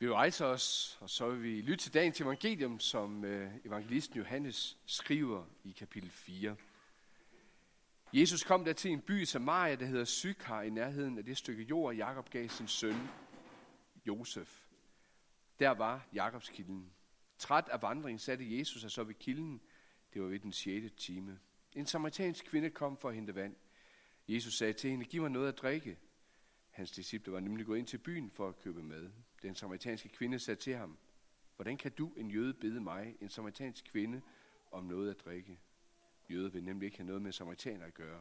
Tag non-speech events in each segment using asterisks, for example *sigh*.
Vi vil rejse os, og så vil vi lytte til dagens evangelium, som øh, evangelisten Johannes skriver i kapitel 4. Jesus kom der til en by i Samaria, der hedder Sykar, i nærheden af det stykke jord, Jakob gav sin søn Josef. Der var Jakobs kilden. Træt af vandringen satte Jesus sig så ved kilden. Det var ved den 6. time. En samaritansk kvinde kom for at hente vand. Jesus sagde til hende, giv mig noget at drikke. Hans disciple var nemlig gået ind til byen for at købe mad. Den samaritanske kvinde sagde til ham, hvordan kan du, en jøde, bede mig, en samaritansk kvinde, om noget at drikke? Jøder vil nemlig ikke have noget med samaritaner at gøre.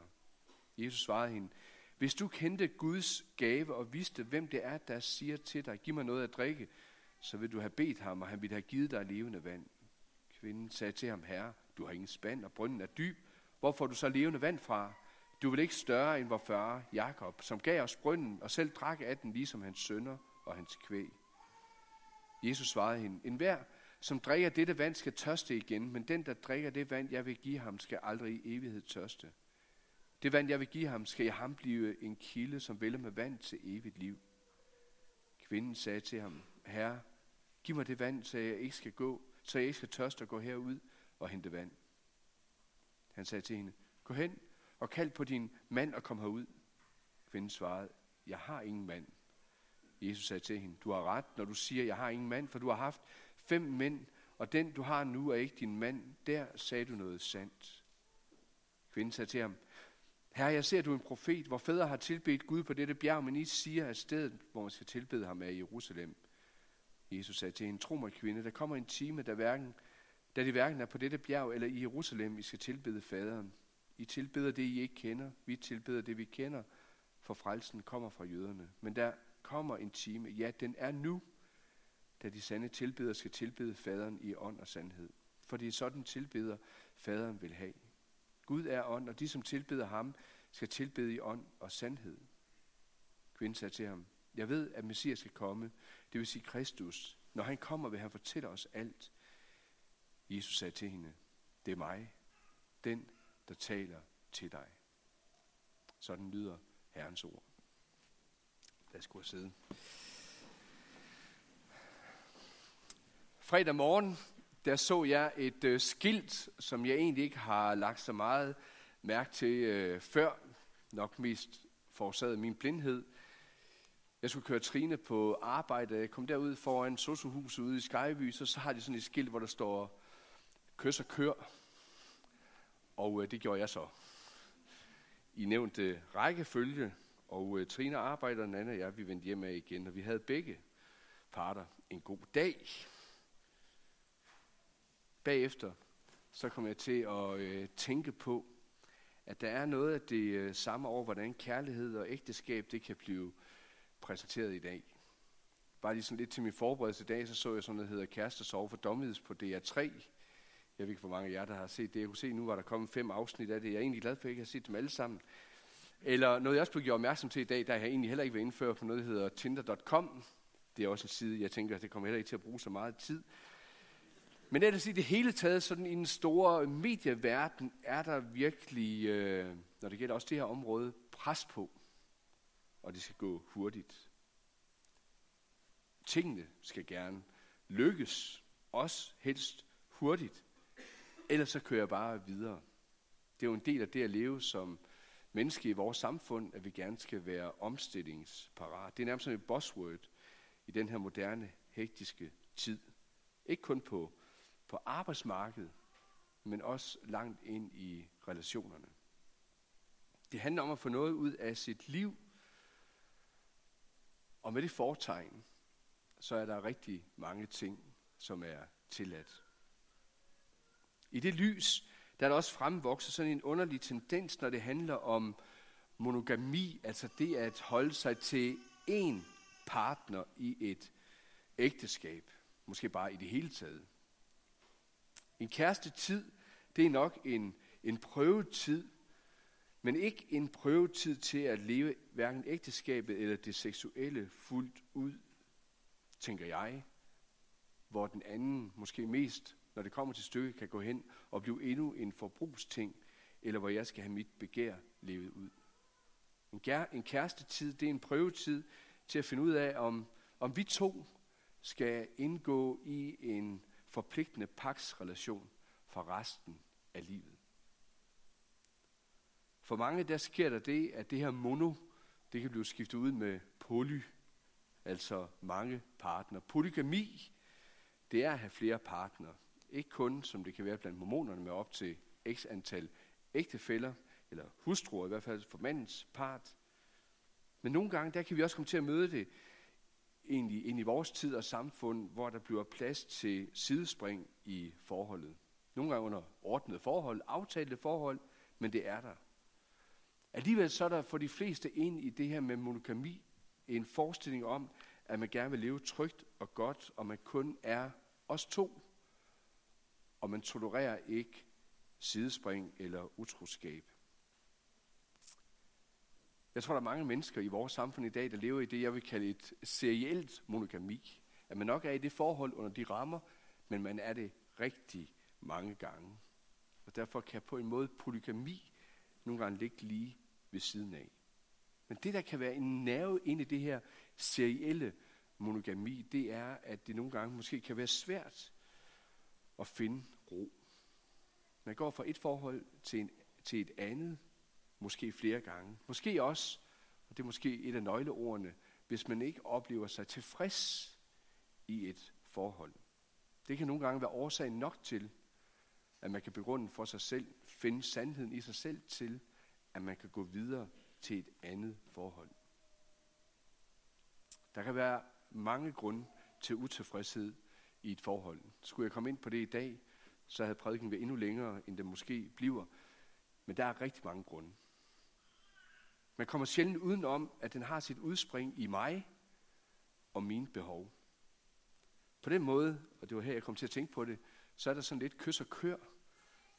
Jesus svarede hende, hvis du kendte Guds gave og vidste, hvem det er, der siger til dig, giv mig noget at drikke, så vil du have bedt ham, og han ville have givet dig levende vand. Kvinden sagde til ham, herre, du har ingen spand, og brønden er dyb. Hvor får du så levende vand fra? Du vil ikke større end vor far Jakob, som gav os brønden og selv drak af den, ligesom hans sønner og hans kvæg. Jesus svarede hende, en hver, som drikker dette vand, skal tørste igen, men den, der drikker det vand, jeg vil give ham, skal aldrig i evighed tørste. Det vand, jeg vil give ham, skal i ham blive en kilde, som vælger med vand til evigt liv. Kvinden sagde til ham, Herre, giv mig det vand, så jeg ikke skal gå, så jeg ikke skal tørste og gå herud og hente vand. Han sagde til hende, gå hen og kald på din mand og kom herud. Kvinden svarede, jeg har ingen mand. Jesus sagde til hende, du har ret, når du siger, jeg har ingen mand, for du har haft fem mænd, og den du har nu er ikke din mand. Der sagde du noget sandt. Kvinden sagde til ham, Herre, jeg ser, at du er en profet, hvor fædre har tilbedt Gud på dette bjerg, men I siger, at stedet, hvor man skal tilbede ham, er i Jerusalem. Jesus sagde til hende, tro mig kvinde, der kommer en time, der, hverken, da det hverken er på dette bjerg eller i Jerusalem, vi skal tilbede faderen. I tilbeder det, I ikke kender. Vi tilbeder det, vi kender, for frelsen kommer fra jøderne. Men der kommer en time, ja, den er nu, da de sande tilbeder skal tilbede faderen i ånd og sandhed. For det er sådan tilbeder faderen vil have. Gud er ånd, og de, som tilbeder ham, skal tilbede i ånd og sandhed. Kvinden sagde til ham, jeg ved, at Messias skal komme, det vil sige Kristus. Når han kommer, vil han fortælle os alt. Jesus sagde til hende, det er mig, den, der taler til dig. Sådan lyder Herrens ord der skulle sidde. Fredag morgen, der så jeg et øh, skilt, som jeg egentlig ikke har lagt så meget mærke til øh, før. Nok mest forårsaget min blindhed. Jeg skulle køre Trine på arbejde. Jeg kom derud foran Sosuhuset ude i Skyby, så, så har de sådan et skilt, hvor der står kys og kør. Og øh, det gjorde jeg så. I nævnte rækkefølge, og øh, Trine arbejder, den og jeg, vi vendte hjem af igen, og vi havde begge parter en god dag. Bagefter, så kom jeg til at øh, tænke på, at der er noget af det øh, samme over, hvordan kærlighed og ægteskab, det kan blive præsenteret i dag. Bare lige sådan lidt til min forberedelse i dag, så så jeg sådan noget, der hedder Kærestesov for Dommids på DR3. Jeg ved ikke, hvor mange af jer, der har set det. Jeg kunne se, nu var der kommet fem afsnit af det. Jeg er egentlig glad for, at jeg ikke har set dem alle sammen. Eller noget, jeg også blev gjort opmærksom til i dag, der jeg egentlig heller ikke vil indføre på noget, der hedder Tinder.com. Det er også en side, jeg tænker, at det kommer heller ikke til at bruge så meget tid. Men ellers i det hele taget, sådan i den store medieverden, er der virkelig, øh, når det gælder også det her område, pres på. Og det skal gå hurtigt. Tingene skal gerne lykkes, også helst hurtigt. Ellers så kører jeg bare videre. Det er jo en del af det at leve som menneske i vores samfund, at vi gerne skal være omstillingsparat. Det er nærmest sådan et buzzword i den her moderne, hektiske tid. Ikke kun på, på arbejdsmarkedet, men også langt ind i relationerne. Det handler om at få noget ud af sit liv, og med det foretegn, så er der rigtig mange ting, som er tilladt. I det lys, der er der også fremvokset sådan en underlig tendens, når det handler om monogami, altså det at holde sig til én partner i et ægteskab, måske bare i det hele taget. En kæreste tid, det er nok en, en prøvetid, men ikke en prøvetid til at leve hverken ægteskabet eller det seksuelle fuldt ud, tænker jeg, hvor den anden måske mest når det kommer til stykket, kan gå hen og blive endnu en forbrugsting, eller hvor jeg skal have mit begær levet ud. En, kær, en kærestetid, det er en prøvetid til at finde ud af, om, om vi to skal indgå i en forpligtende paksrelation for resten af livet. For mange der sker der det, at det her mono, det kan blive skiftet ud med poly, altså mange partner. Polygami, det er at have flere partnere. Ikke kun, som det kan være blandt mormonerne, med op til x antal ægtefæller, eller hustruer i hvert fald for mandens part. Men nogle gange, der kan vi også komme til at møde det egentlig ind i vores tid og samfund, hvor der bliver plads til sidespring i forholdet. Nogle gange under ordnede forhold, aftalte forhold, men det er der. Alligevel så er der for de fleste ind i det her med monogami en forestilling om, at man gerne vil leve trygt og godt, og man kun er os to, og man tolererer ikke sidespring eller utroskab. Jeg tror, der er mange mennesker i vores samfund i dag, der lever i det, jeg vil kalde et serielt monogami. At man nok er i det forhold under de rammer, men man er det rigtig mange gange. Og derfor kan på en måde polygami nogle gange ligge lige ved siden af. Men det, der kan være en nerve ind i det her serielle monogami, det er, at det nogle gange måske kan være svært at finde ro. Man går fra et forhold til, en, til et andet, måske flere gange. Måske også, og det er måske et af nøgleordene, hvis man ikke oplever sig tilfreds i et forhold. Det kan nogle gange være årsagen nok til, at man kan begrunde for sig selv, finde sandheden i sig selv til, at man kan gå videre til et andet forhold. Der kan være mange grunde til utilfredshed i et forhold. Skulle jeg komme ind på det i dag, så havde prædiken været endnu længere, end det måske bliver. Men der er rigtig mange grunde. Man kommer sjældent udenom, at den har sit udspring i mig og mine behov. På den måde, og det var her, jeg kom til at tænke på det, så er der sådan lidt kys og kør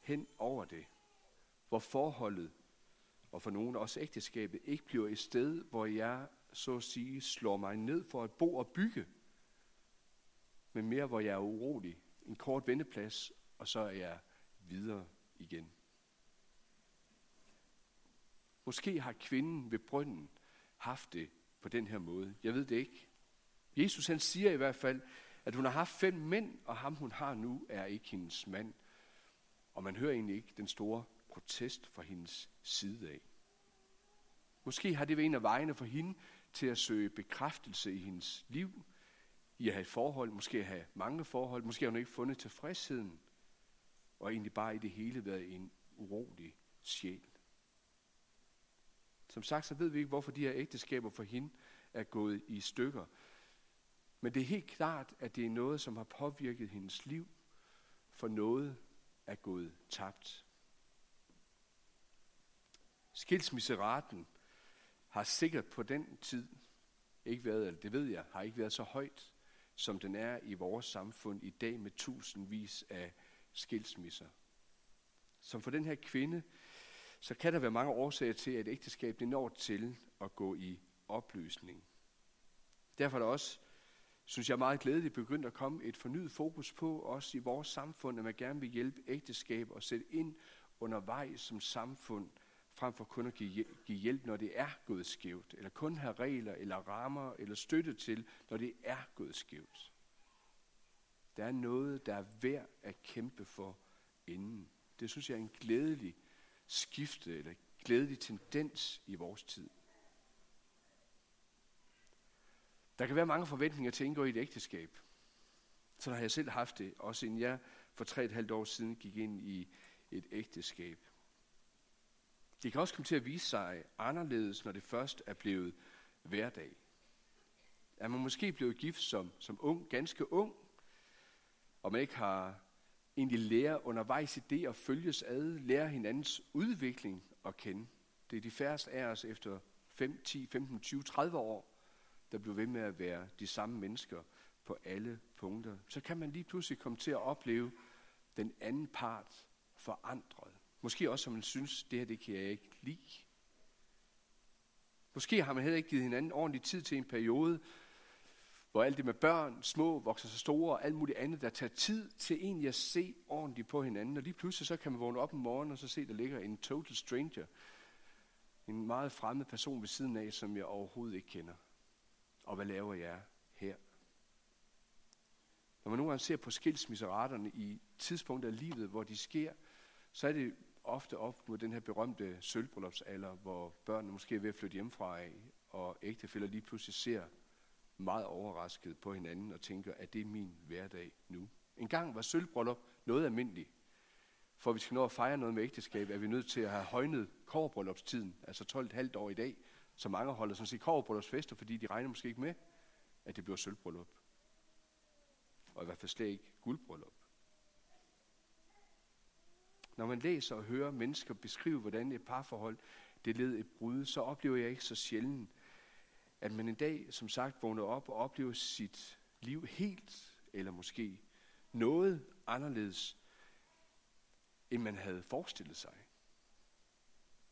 hen over det, hvor forholdet, og for nogen også ægteskabet, ikke bliver et sted, hvor jeg så at sige slår mig ned for at bo og bygge, men mere hvor jeg er urolig. En kort vendeplads, og så er jeg videre igen. Måske har kvinden ved brønden haft det på den her måde. Jeg ved det ikke. Jesus han siger i hvert fald, at hun har haft fem mænd, og ham hun har nu er ikke hendes mand. Og man hører egentlig ikke den store protest fra hendes side af. Måske har det været en af vejene for hende til at søge bekræftelse i hendes liv, i at have et forhold, måske at have mange forhold, måske har hun ikke fundet tilfredsheden, og egentlig bare i det hele været en urolig sjæl. Som sagt, så ved vi ikke, hvorfor de her ægteskaber for hende er gået i stykker. Men det er helt klart, at det er noget, som har påvirket hendes liv, for noget er gået tabt. Skilsmisseraten har sikkert på den tid ikke været, eller det ved jeg, har ikke været så højt, som den er i vores samfund i dag med tusindvis af skilsmisser. Som for den her kvinde, så kan der være mange årsager til, at ægteskabet når til at gå i opløsning. Derfor er der også, synes jeg, meget glædeligt begyndt at komme et fornyet fokus på, også i vores samfund, at man gerne vil hjælpe ægteskab og sætte ind undervejs som samfund, frem for kun at give, give hjælp, når det er gået skævt, eller kun have regler eller rammer eller støtte til, når det er gået skævt. Der er noget, der er værd at kæmpe for inden. Det synes jeg er en glædelig skifte eller glædelig tendens i vores tid. Der kan være mange forventninger til at indgå i et ægteskab. Så har jeg selv haft det, også inden jeg for tre et halvt år siden gik ind i et ægteskab. Det kan også komme til at vise sig anderledes, når det først er blevet hverdag. Er man måske blevet gift som, som ung, ganske ung, og man ikke har egentlig lære undervejs i det at følges ad, lære hinandens udvikling at kende. Det er de færreste af os efter 5, 10, 15, 20, 30 år, der bliver ved med at være de samme mennesker på alle punkter. Så kan man lige pludselig komme til at opleve den anden part forandret. Måske også, som man synes, det her det kan jeg ikke lide. Måske har man heller ikke givet hinanden ordentlig tid til en periode, hvor alt det med børn, små, vokser sig store og alt muligt andet, der tager tid til egentlig at se ordentligt på hinanden. Og lige pludselig så kan man vågne op om morgenen og så se, der ligger en total stranger. En meget fremmed person ved siden af, som jeg overhovedet ikke kender. Og hvad laver jeg her? Når man nogle gange ser på skilsmisseraterne i tidspunkter af livet, hvor de sker, så er det ofte op mod den her berømte sølvbryllupsalder, hvor børnene måske er ved at flytte hjemmefra af, og ægtefælder lige pludselig ser meget overrasket på hinanden og tænker, at det er min hverdag nu. En gang var sølvbryllup noget almindeligt. For hvis vi skal nå at fejre noget med ægteskab, er vi nødt til at have højnet koverbryllupstiden, altså 12,5 år i dag, så mange holder sådan set koverbryllupsfester, fordi de regner måske ikke med, at det bliver sølvbryllup. Og i hvert fald slet ikke guldbryllup. Når man læser og hører mennesker beskrive, hvordan et parforhold det led et brud, så oplever jeg ikke så sjældent, at man en dag, som sagt, vågner op og oplever sit liv helt, eller måske noget anderledes, end man havde forestillet sig.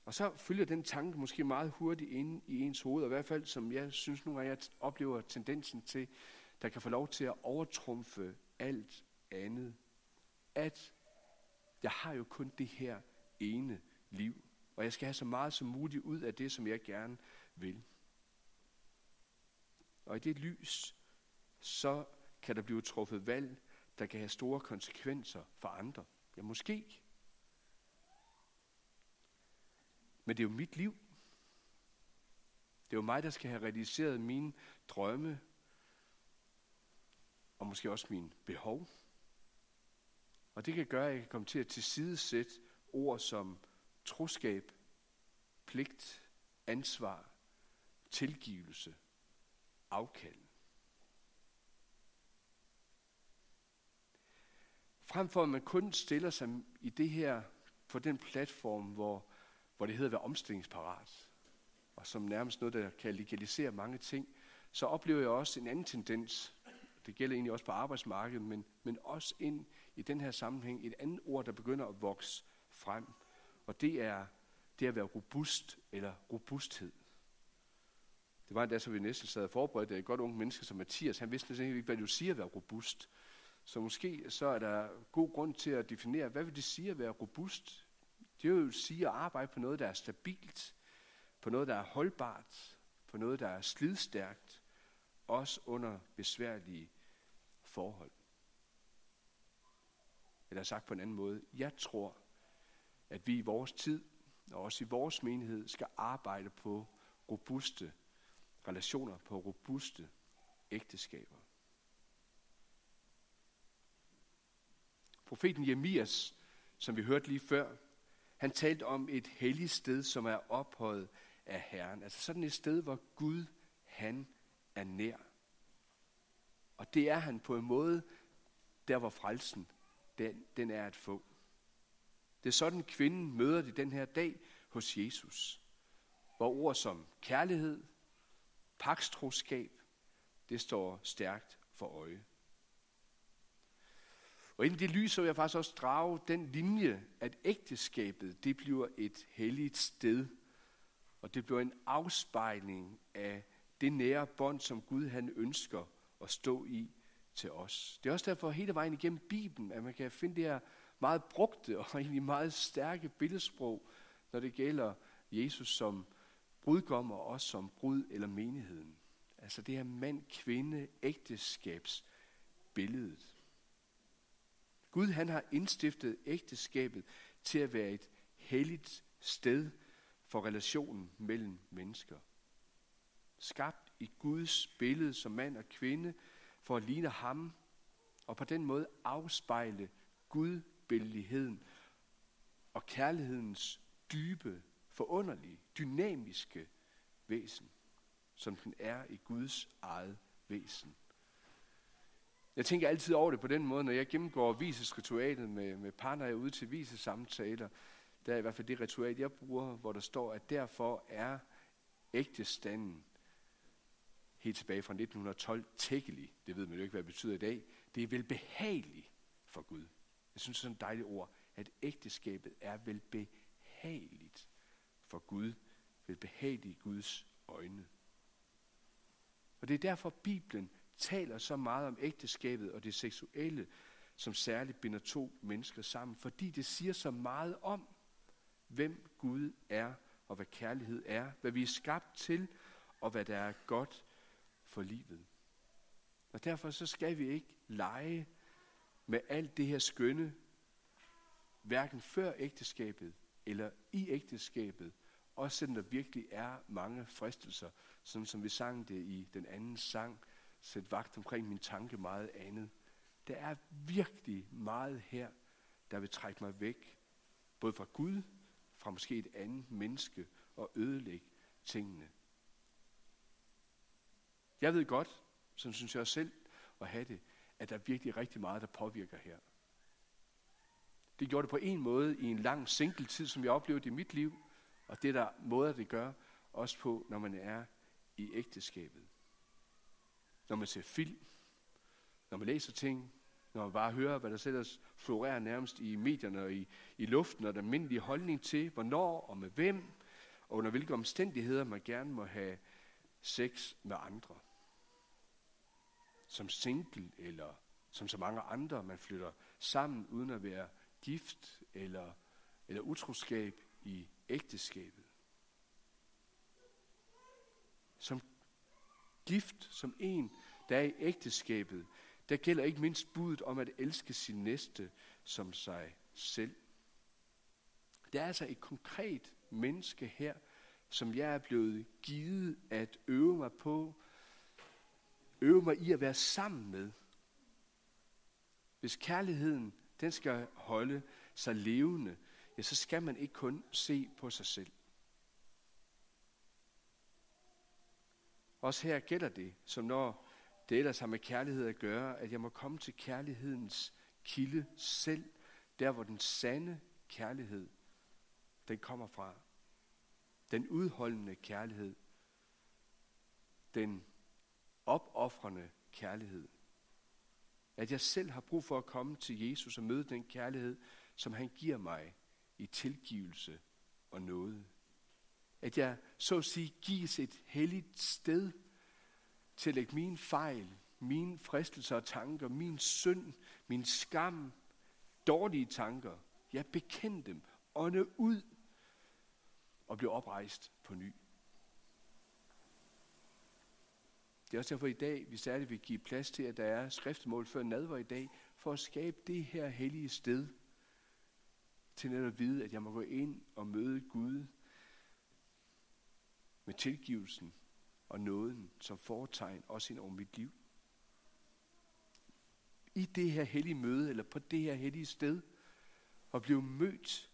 Og så følger den tanke måske meget hurtigt ind i ens hoved, og i hvert fald, som jeg synes nogle gange, jeg oplever tendensen til, der kan få lov til at overtrumfe alt andet. At jeg har jo kun det her ene liv, og jeg skal have så meget som muligt ud af det, som jeg gerne vil. Og i det lys, så kan der blive truffet valg, der kan have store konsekvenser for andre. Ja, måske. Men det er jo mit liv. Det er jo mig, der skal have realiseret mine drømme, og måske også mine behov. Og det kan gøre, at jeg kan komme til at tilsidesætte ord som troskab, pligt, ansvar, tilgivelse, afkald. Frem for at man kun stiller sig i det her på den platform, hvor, hvor det hedder at være omstillingsparat, og som nærmest noget, der kan legalisere mange ting, så oplever jeg også en anden tendens. Det gælder egentlig også på arbejdsmarkedet, men, men også ind i den her sammenhæng et andet ord, der begynder at vokse frem. Og det er det at være robust eller robusthed. Det var endda, så vi næsten sad og forberedte et godt unge menneske som Mathias. Han vidste ikke, hvad det vil sige at være robust. Så måske så er der god grund til at definere, hvad vil det sige at være robust? Det vil sige at arbejde på noget, der er stabilt, på noget, der er holdbart, på noget, der er slidstærkt, også under besværlige forhold. Eller sagt på en anden måde, jeg tror, at vi i vores tid, og også i vores menighed, skal arbejde på robuste relationer, på robuste ægteskaber. Profeten Jeremias, som vi hørte lige før, han talte om et helligt sted, som er ophøjet af Herren. Altså sådan et sted, hvor Gud, han er nær. Og det er han på en måde, der hvor frelsen, den, den er at få. Det er sådan, kvinden møder det den her dag hos Jesus. Hvor ord som kærlighed, pakstroskab, det står stærkt for øje. Og inden det lys, så vil jeg faktisk også drage den linje, at ægteskabet, det bliver et helligt sted. Og det bliver en afspejling af det nære bånd, som Gud han ønsker at stå i til os. Det er også derfor hele vejen igennem Bibelen, at man kan finde det her meget brugte og *laughs* egentlig meget stærke billedsprog, når det gælder Jesus som brudgom og os som brud eller menigheden. Altså det her mand-kvinde ægteskabsbilledet. Gud han har indstiftet ægteskabet til at være et helligt sted for relationen mellem mennesker. Skabt i Guds billede som mand og kvinde for at ligne ham og på den måde afspejle gudbilligheden og kærlighedens dybe, forunderlige, dynamiske væsen, som den er i Guds eget væsen. Jeg tænker altid over det på den måde, når jeg gennemgår visesritualet med, med par, når jeg er ude til visesamtaler. Der er i hvert fald det ritual, jeg bruger, hvor der står, at derfor er ægtestanden helt tilbage fra 1912 tækkelig. Det ved man jo ikke, hvad det betyder i dag. Det er vel behageligt for Gud. Jeg synes, det er sådan et dejligt ord, at ægteskabet er vel behageligt for Gud. Vel behageligt i Guds øjne. Og det er derfor, Bibelen taler så meget om ægteskabet og det seksuelle, som særligt binder to mennesker sammen, fordi det siger så meget om, hvem Gud er, og hvad kærlighed er, hvad vi er skabt til, og hvad der er godt for livet. Og derfor så skal vi ikke lege med alt det her skønne, hverken før ægteskabet eller i ægteskabet, også selvom der virkelig er mange fristelser, sådan som vi sang det i den anden sang, sæt vagt omkring min tanke meget andet. Der er virkelig meget her, der vil trække mig væk, både fra Gud, fra måske et andet menneske, og ødelægge tingene. Jeg ved godt, som synes jeg selv at have det, at der er virkelig rigtig meget, der påvirker her. Det gjorde det på en måde i en lang single-tid, som jeg oplevede i mit liv, og det er der måder, det gør, også på, når man er i ægteskabet. Når man ser film, når man læser ting, når man bare hører, hvad der sætter florerer nærmest i medierne og i, i luften, og den almindelige holdning til, hvornår og med hvem, og under hvilke omstændigheder man gerne må have sex med andre. Som single eller som så mange andre, man flytter sammen uden at være gift eller, eller utroskab i ægteskabet. Som gift, som en, der er i ægteskabet, der gælder ikke mindst budet om at elske sin næste som sig selv. Der er altså et konkret menneske her, som jeg er blevet givet at øve mig på, øve mig i at være sammen med. Hvis kærligheden, den skal holde sig levende, ja, så skal man ikke kun se på sig selv. Også her gælder det, som når det ellers har med kærlighed at gøre, at jeg må komme til kærlighedens kilde selv, der hvor den sande kærlighed, den kommer fra. Den udholdende kærlighed. Den opoffrende kærlighed. At jeg selv har brug for at komme til Jesus og møde den kærlighed, som han giver mig i tilgivelse og noget. At jeg så at sige gives et helligt sted til at lægge mine fejl, mine fristelser og tanker, min synd, min skam, dårlige tanker, jeg bekendte dem, ånde ud og blev oprejst på ny. Det er også derfor i dag, vi særligt vil give plads til, at der er skriftmål før nadver i dag, for at skabe det her hellige sted, til netop at vide, at jeg må gå ind og møde Gud med tilgivelsen og nåden som foretegn også ind over mit liv. I det her hellige møde, eller på det her hellige sted, og blive mødt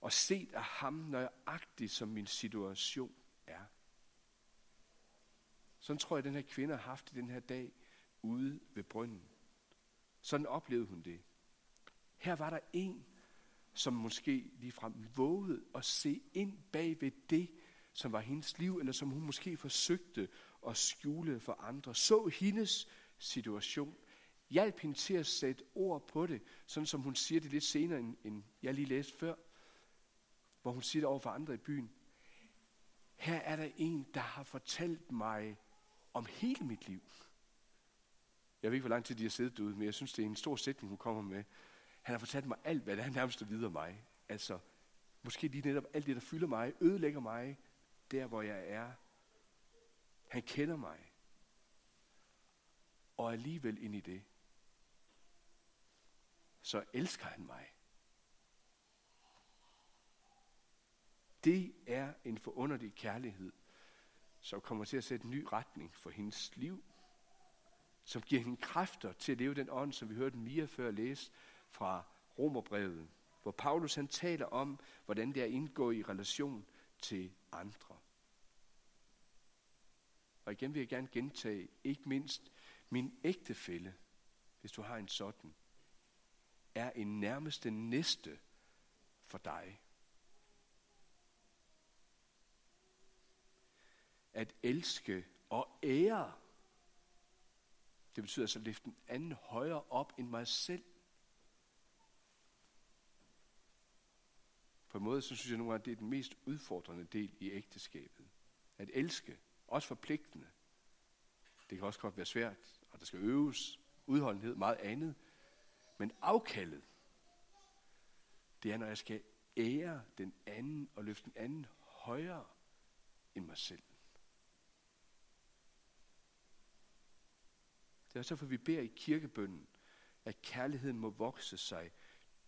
og set af ham nøjagtigt, som min situation er. Sådan tror jeg, den her kvinde har haft i den her dag ude ved brønden. Sådan oplevede hun det. Her var der en, som måske ligefrem vågede at se ind bag ved det, som var hendes liv, eller som hun måske forsøgte at skjule for andre. Så hendes situation. Hjælp hende til at sætte ord på det, sådan som hun siger det lidt senere, end jeg lige læste før, hvor hun siger det over for andre i byen. Her er der en, der har fortalt mig om hele mit liv. Jeg ved ikke, hvor lang tid de har siddet derude, men jeg synes, det er en stor sætning, hun kommer med. Han har fortalt mig alt, hvad der er nærmest videre mig. Altså, måske lige netop alt det, der fylder mig, ødelægger mig, der hvor jeg er. Han kender mig. Og alligevel ind i det, så elsker han mig. Det er en forunderlig kærlighed, som kommer til at sætte en ny retning for hendes liv, som giver hende kræfter til at leve den ånd, som vi hørte Mia før læse fra Romerbrevet, hvor Paulus han taler om, hvordan det er at indgå i relation til andre. Og igen vil jeg gerne gentage, ikke mindst min ægtefælle, hvis du har en sådan, er en nærmeste næste for dig. At elske og ære, det betyder altså at løfte den anden højere op end mig selv. På en måde, så synes jeg nogle gange, det er den mest udfordrende del i ægteskabet. At elske, også forpligtende. Det kan også godt være svært, og der skal øves, udholdenhed, meget andet. Men afkaldet, det er, når jeg skal ære den anden og løfte den anden højere end mig selv. Det er også derfor, vi beder i kirkebønden, at kærligheden må vokse sig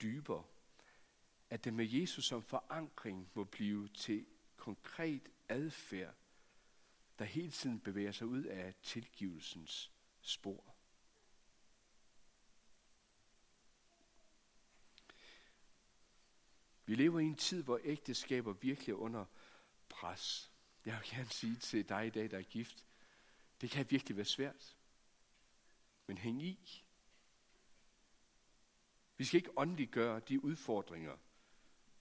dybere. At det med Jesus som forankring må blive til konkret adfærd, der hele tiden bevæger sig ud af tilgivelsens spor. Vi lever i en tid, hvor ægteskaber virkelig er under pres. Jeg vil gerne sige til dig i dag, der er gift, det kan virkelig være svært. Men hæng i. Vi skal ikke åndeliggøre de udfordringer,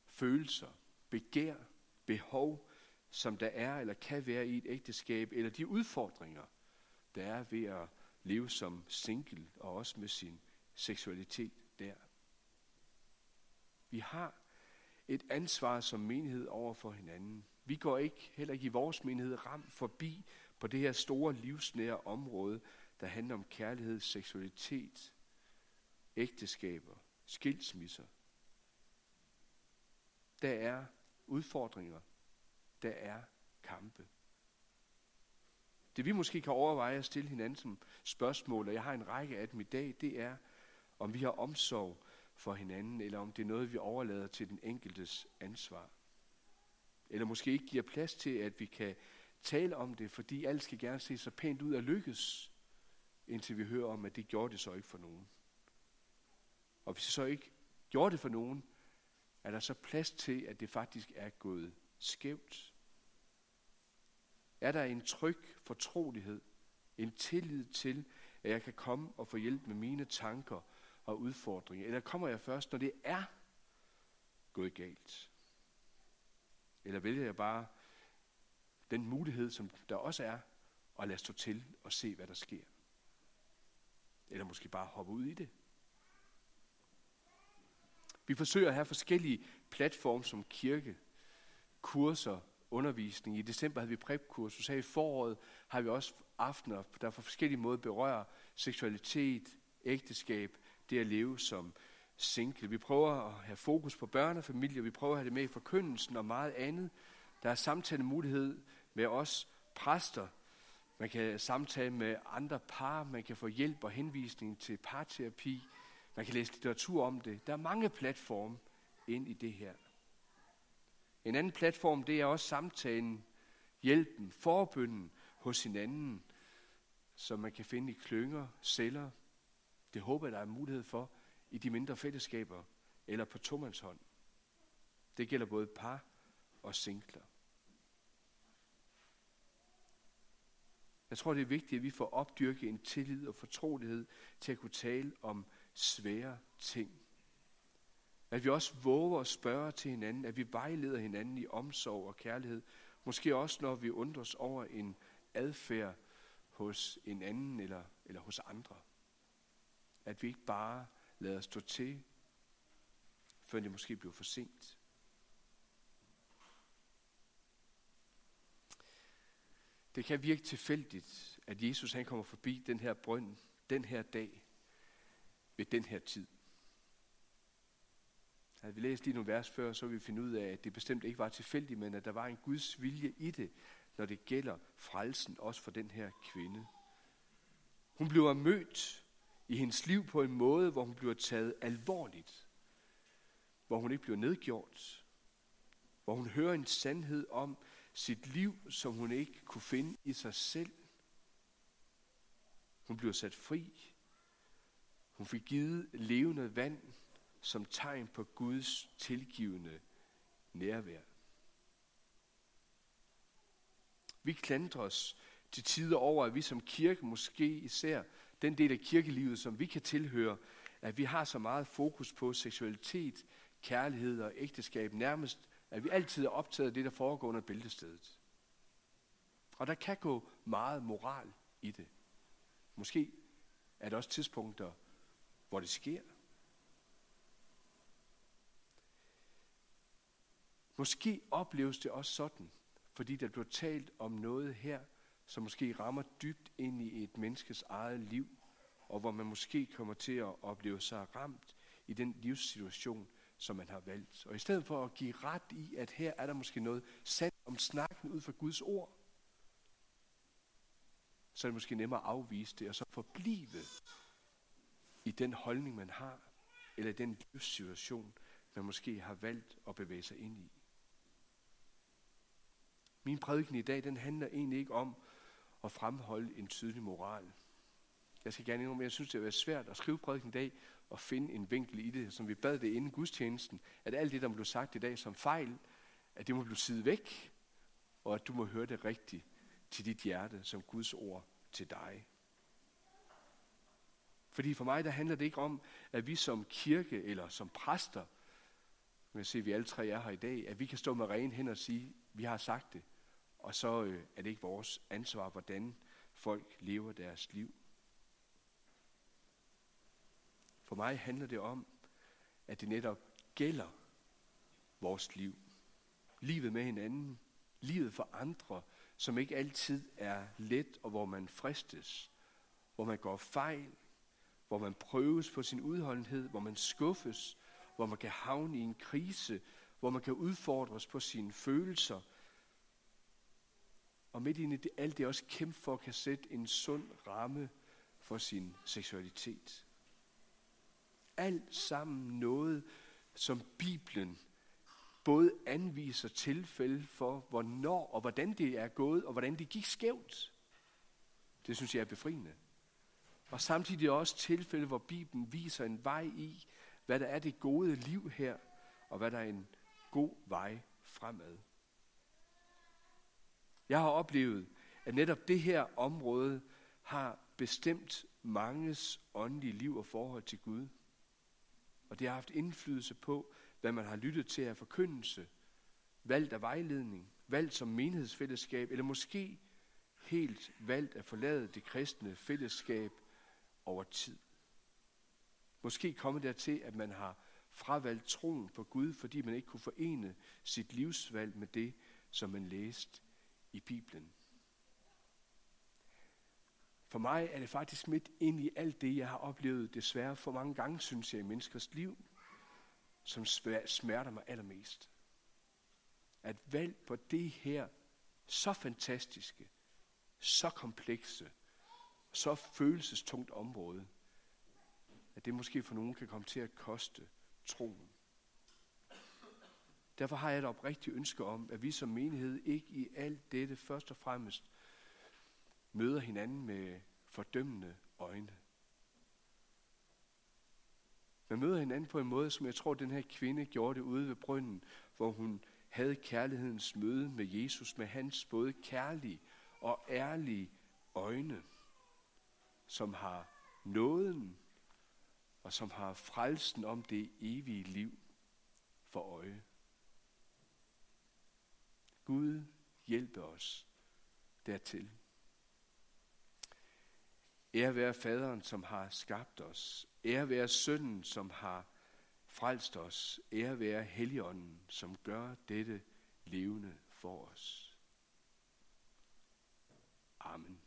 følelser, begær, behov, som der er eller kan være i et ægteskab, eller de udfordringer, der er ved at leve som single og også med sin seksualitet der. Vi har et ansvar som menighed over for hinanden. Vi går ikke, heller ikke i vores menighed, ram forbi på det her store livsnære område, der handler om kærlighed, seksualitet, ægteskaber, skilsmisser. Der er udfordringer. Der er kampe. Det vi måske kan overveje at stille hinanden som spørgsmål, og jeg har en række af dem i dag, det er, om vi har omsorg for hinanden, eller om det er noget, vi overlader til den enkeltes ansvar. Eller måske ikke giver plads til, at vi kan tale om det, fordi alt skal gerne se så pænt ud og lykkes, indtil vi hører om, at det gjorde det så ikke for nogen. Og hvis det så ikke gjorde det for nogen, er der så plads til, at det faktisk er gået skævt? Er der en tryg fortrolighed, en tillid til, at jeg kan komme og få hjælp med mine tanker og udfordringer? Eller kommer jeg først, når det er gået galt? Eller vælger jeg bare den mulighed, som der også er, og lade stå til og se, hvad der sker? Eller måske bare hoppe ud i det? Vi forsøger at have forskellige platforme som kirke, kurser, undervisning. I december havde vi prepkursus. Her i foråret har vi også aftener, der på forskellige måder berører seksualitet, ægteskab, det at leve som single. Vi prøver at have fokus på børnefamilier, vi prøver at have det med i forkyndelsen og meget andet. Der er samtale mulighed med os præster. Man kan samtale med andre par, man kan få hjælp og henvisning til parterapi. Man kan læse litteratur om det. Der er mange platforme ind i det her. En anden platform, det er også samtalen, hjælpen, forbønden hos hinanden, som man kan finde i klynger, celler. Det håber jeg, der er mulighed for i de mindre fællesskaber eller på tomandshånd. Det gælder både par og singler. Jeg tror, det er vigtigt, at vi får opdyrket en tillid og fortrolighed til at kunne tale om svære ting. At vi også våger at spørge til hinanden, at vi vejleder hinanden i omsorg og kærlighed. Måske også, når vi undres over en adfærd hos en anden eller, eller hos andre. At vi ikke bare lader stå til, før det måske bliver for sent. Det kan virke tilfældigt, at Jesus han kommer forbi den her brønd, den her dag, ved den her tid. Havde vi læst lige nogle vers før, så ville vi finde ud af, at det bestemt ikke var tilfældigt, men at der var en Guds vilje i det, når det gælder frelsen, også for den her kvinde. Hun bliver mødt i hendes liv på en måde, hvor hun bliver taget alvorligt. Hvor hun ikke bliver nedgjort. Hvor hun hører en sandhed om sit liv, som hun ikke kunne finde i sig selv. Hun blev sat fri. Hun fik givet levende vand som tegn på Guds tilgivende nærvær. Vi klandrer os til tider over, at vi som kirke, måske især den del af kirkelivet, som vi kan tilhøre, at vi har så meget fokus på seksualitet, kærlighed og ægteskab, nærmest at vi altid er optaget af det, der foregår under bæltestedet. Og der kan gå meget moral i det. Måske er der også tidspunkter, hvor det sker. Måske opleves det også sådan, fordi der bliver talt om noget her, som måske rammer dybt ind i et menneskes eget liv, og hvor man måske kommer til at opleve sig ramt i den livssituation, som man har valgt. Og i stedet for at give ret i, at her er der måske noget sandt om snakken ud fra Guds ord, så er det måske nemmere at afvise det, og så forblive i den holdning, man har, eller den livssituation, man måske har valgt at bevæge sig ind i. Min prædiken i dag, den handler egentlig ikke om at fremholde en tydelig moral. Jeg skal gerne indrømme, jeg synes, det er svært at skrive prædiken i dag og finde en vinkel i det, som vi bad det inden gudstjenesten, at alt det, der blev sagt i dag som fejl, at det må blive sidet væk, og at du må høre det rigtigt til dit hjerte som Guds ord til dig. Fordi for mig, der handler det ikke om, at vi som kirke eller som præster, jeg ser, at vi alle tre er her i dag, at vi kan stå med ren hen og sige, vi har sagt det, og så øh, er det ikke vores ansvar, hvordan folk lever deres liv. For mig handler det om, at det netop gælder vores liv. Livet med hinanden, livet for andre, som ikke altid er let, og hvor man fristes, hvor man går fejl, hvor man prøves på sin udholdenhed, hvor man skuffes, hvor man kan havne i en krise, hvor man kan udfordres på sine følelser. Og midt i det, alt det også kæmpe for at kan sætte en sund ramme for sin seksualitet. Alt sammen noget, som Bibelen både anviser tilfælde for, hvornår og hvordan det er gået, og hvordan det gik skævt. Det synes jeg er befriende. Og samtidig også tilfælde, hvor Bibelen viser en vej i, hvad der er det gode liv her, og hvad der er en god vej fremad. Jeg har oplevet, at netop det her område har bestemt manges åndelige liv og forhold til Gud. Og det har haft indflydelse på, hvad man har lyttet til af forkyndelse, valgt af vejledning, valgt som menighedsfællesskab, eller måske helt valgt at forlade det kristne fællesskab over tid. Måske komme dertil, at man har fravalgt troen på Gud, fordi man ikke kunne forene sit livsvalg med det, som man læste i Bibelen. For mig er det faktisk midt ind i alt det, jeg har oplevet desværre for mange gange, synes jeg, i menneskers liv, som smerter mig allermest. At valg på det her så fantastiske, så komplekse, så følelsestungt område, at det måske for nogen kan komme til at koste troen. Derfor har jeg et oprigtigt ønske om, at vi som menighed ikke i alt dette først og fremmest møder hinanden med fordømmende øjne. Man møder hinanden på en måde, som jeg tror, den her kvinde gjorde det ude ved brønden, hvor hun havde kærlighedens møde med Jesus, med hans både kærlige og ærlige øjne, som har nåden og som har frelsen om det evige liv for øje. Gud hjælpe os dertil. Ære være faderen, som har skabt os. Ære være sønnen, som har frelst os. Ære være helligånden, som gør dette levende for os. Amen.